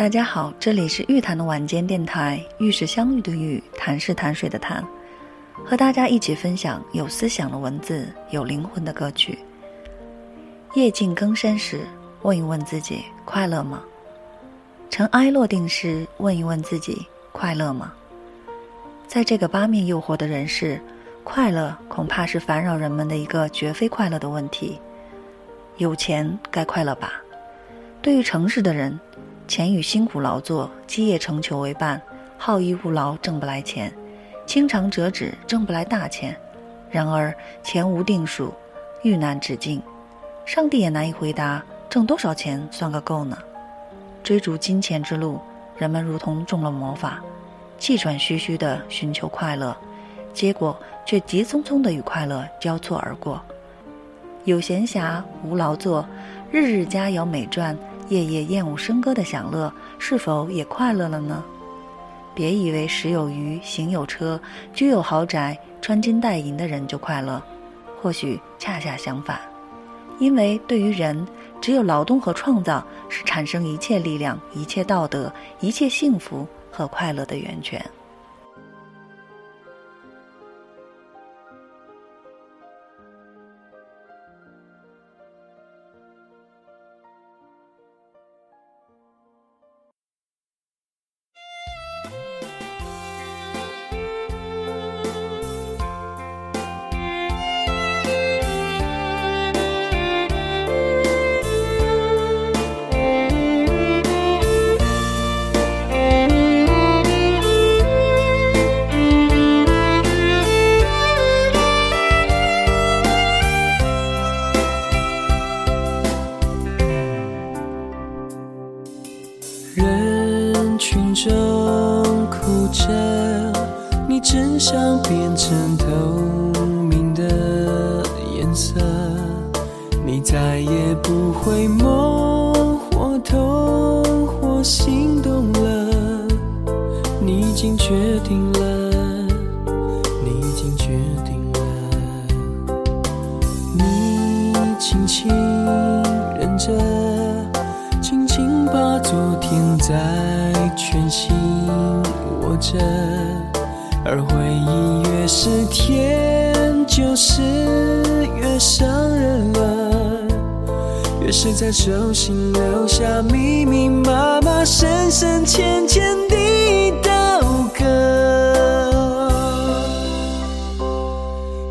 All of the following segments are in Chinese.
大家好，这里是玉谈的晚间电台，玉是相遇的玉，谈是谈水的谈，和大家一起分享有思想的文字，有灵魂的歌曲。夜静更深时，问一问自己，快乐吗？尘埃落定时，问一问自己，快乐吗？在这个八面诱惑的人世，快乐恐怕是烦扰人们的一个绝非快乐的问题。有钱该快乐吧？对于城市的人。钱与辛苦劳作、积业成裘为伴，好逸恶劳挣不来钱，清肠折纸挣不来大钱。然而钱无定数，欲难止境，上帝也难以回答挣多少钱算个够呢？追逐金钱之路，人们如同中了魔法，气喘吁吁地寻求快乐，结果却急匆匆地与快乐交错而过。有闲暇无劳作，日日佳肴美馔。夜夜燕舞笙歌的享乐，是否也快乐了呢？别以为食有余、行有车、居有豪宅、穿金戴银的人就快乐，或许恰恰相反。因为对于人，只有劳动和创造是产生一切力量、一切道德、一切幸福和快乐的源泉。只想变成透明的颜色，你再也不会梦或痛或心动了。你已经决定了，你已经决定了。你轻轻忍着，轻轻把昨天在拳心握着。而回忆越是甜，就是越伤人了，越是在手心留下密密麻麻、深深浅浅的刀割。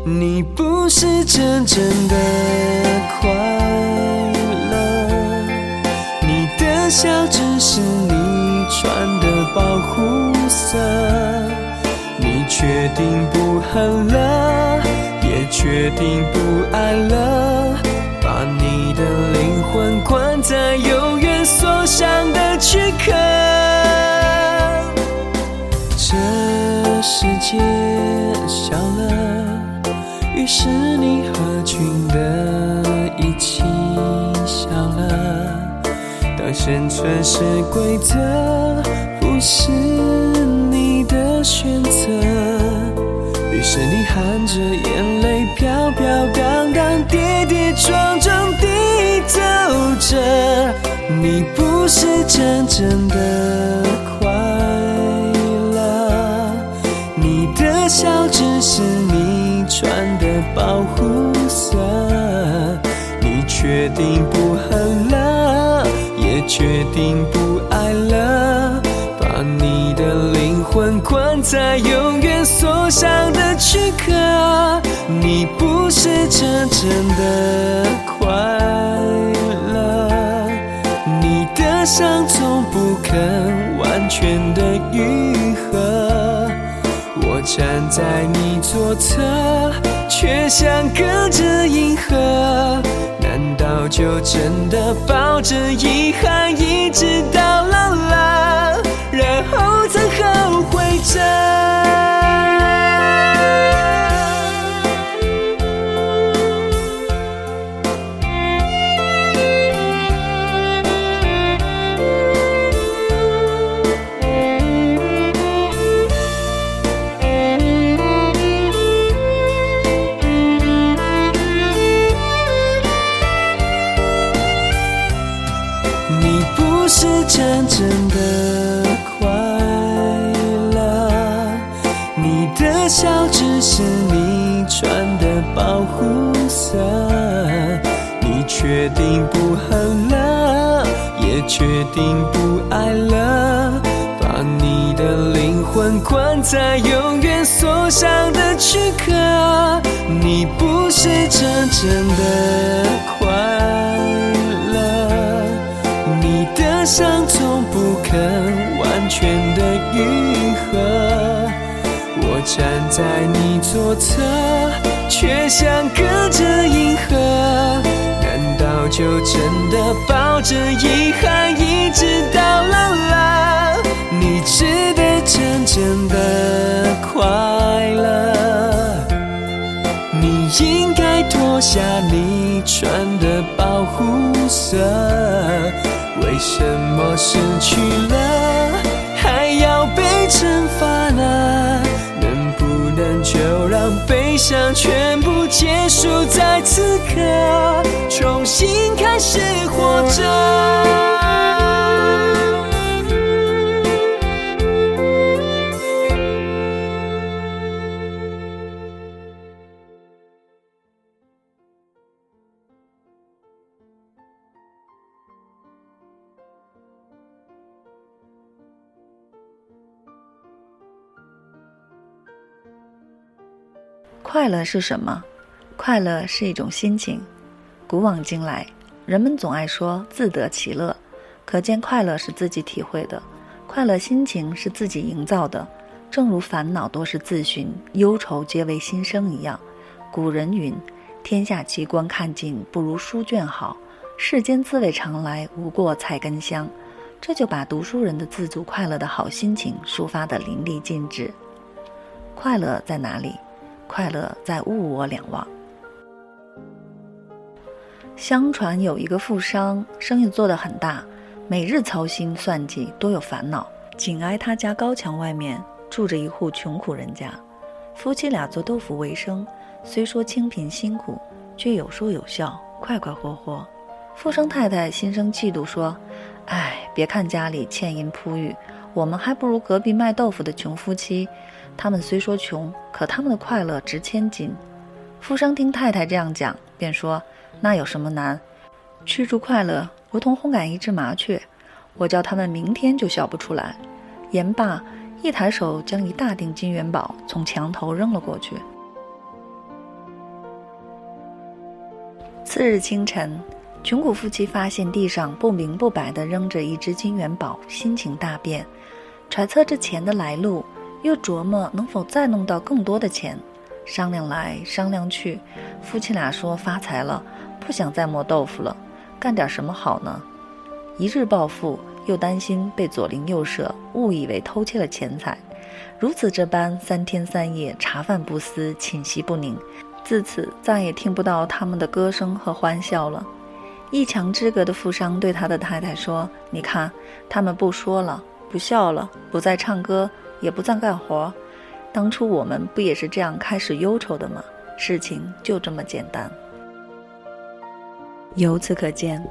你不是真正的快乐，你的笑只是你穿的保护色。决定不恨了，也决定不爱了，把你的灵魂关在永远锁上的躯壳。这世界小了，于是你和群的一起笑了。当生存是规则，不是你的选择。是你含着眼泪飘飘荡荡跌跌撞撞地走着，你不是真正的快乐，你的笑只是你穿的保护色，你决定不恨了，也决定不爱关在永远锁上的。躯壳，你不是真正的快乐，你的伤从不肯完全的愈合。我站在你左侧，却像隔着银河。难道就真的抱着遗憾，一直到老决定不爱了，把你的灵魂关在永远锁上的躯壳。你不是真正的快乐，你的伤从不肯完全的愈合。我站在你左侧，却像隔着银河。就真的抱着遗憾一直到老了？你值得真正的快乐，你应该脱下你穿的保护色。为什么失去了还要被惩罚呢？就让悲伤全部结束在此刻，重新开始活着。快乐是什么？快乐是一种心情。古往今来，人们总爱说自得其乐，可见快乐是自己体会的，快乐心情是自己营造的。正如烦恼多是自寻，忧愁皆为心生一样。古人云：“天下奇观看尽，不如书卷好；世间滋味常来，无过菜根香。”这就把读书人的自足快乐的好心情抒发得淋漓尽致。快乐在哪里？快乐在物我两忘。相传有一个富商，生意做得很大，每日操心算计，多有烦恼。紧挨他家高墙外面住着一户穷苦人家，夫妻俩做豆腐为生，虽说清贫辛苦，却有说有笑，快快活活。富商太太心生嫉妒，说：“哎，别看家里欠银铺玉，我们还不如隔壁卖豆腐的穷夫妻。”他们虽说穷，可他们的快乐值千金。富商听太太这样讲，便说：“那有什么难？驱逐快乐如同烘干一只麻雀，我叫他们明天就笑不出来。”言罢，一抬手将一大锭金元宝从墙头扔了过去。次日清晨，穷苦夫妻发现地上不明不白地扔着一只金元宝，心情大变，揣测这钱的来路。又琢磨能否再弄到更多的钱，商量来商量去，夫妻俩说发财了，不想再磨豆腐了，干点什么好呢？一日暴富，又担心被左邻右舍误以为偷窃了钱财，如此这般，三天三夜茶饭不思，寝息不宁，自此再也听不到他们的歌声和欢笑了。一墙之隔的富商对他的太太说：“你看，他们不说了，不笑了，不再唱歌。”也不再干活，当初我们不也是这样开始忧愁的吗？事情就这么简单。由此可见，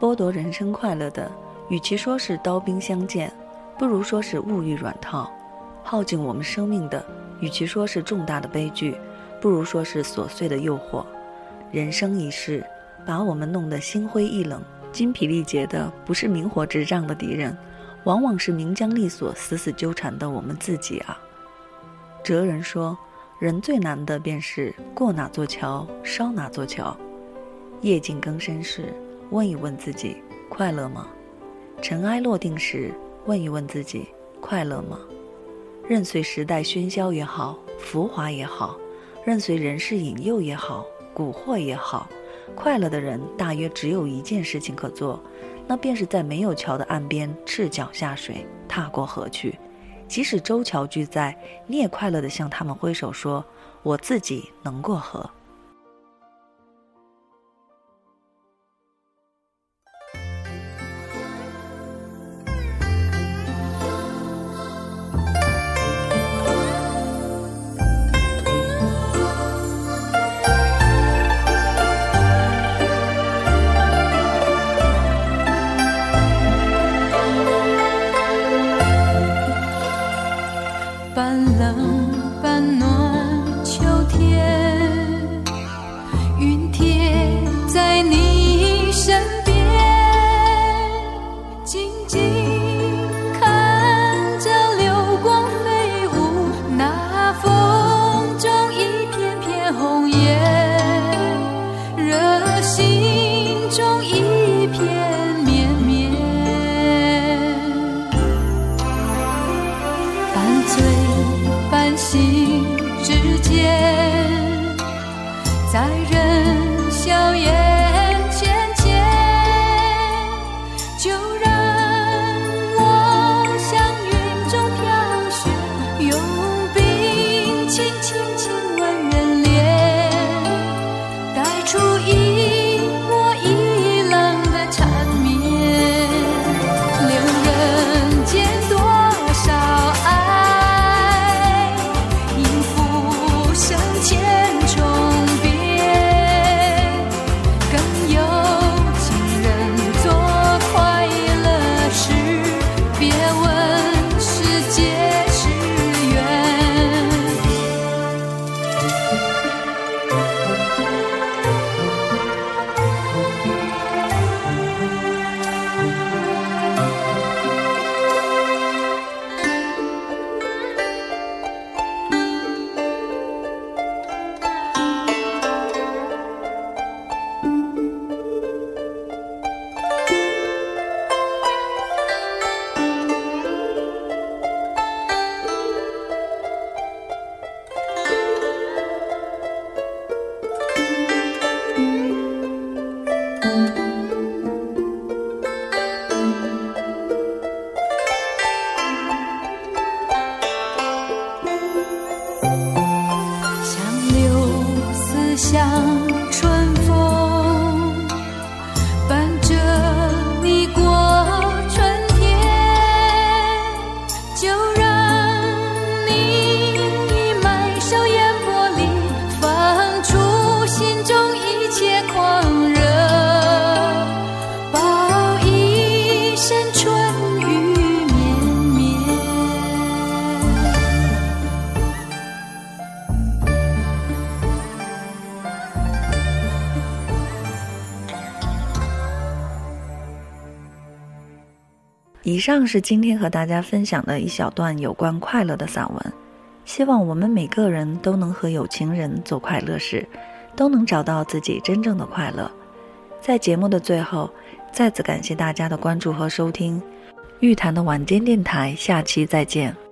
剥夺人生快乐的，与其说是刀兵相见，不如说是物欲软套；耗尽我们生命的，与其说是重大的悲剧，不如说是琐碎的诱惑。人生一世，把我们弄得心灰意冷、筋疲力竭的，不是明火执仗的敌人。往往是名缰利锁、死死纠缠的我们自己啊。哲人说，人最难的便是过哪座桥，烧哪座桥。夜静更深时，问一问自己，快乐吗？尘埃落定时，问一问自己，快乐吗？任随时代喧嚣也好，浮华也好，任随人世引诱也好，蛊惑也好，快乐的人大约只有一件事情可做。那便是在没有桥的岸边赤脚下水，踏过河去。即使舟桥俱在，你也快乐地向他们挥手说：“我自己能过河。”以上是今天和大家分享的一小段有关快乐的散文，希望我们每个人都能和有情人做快乐事，都能找到自己真正的快乐。在节目的最后，再次感谢大家的关注和收听，玉谈的晚间电台，下期再见。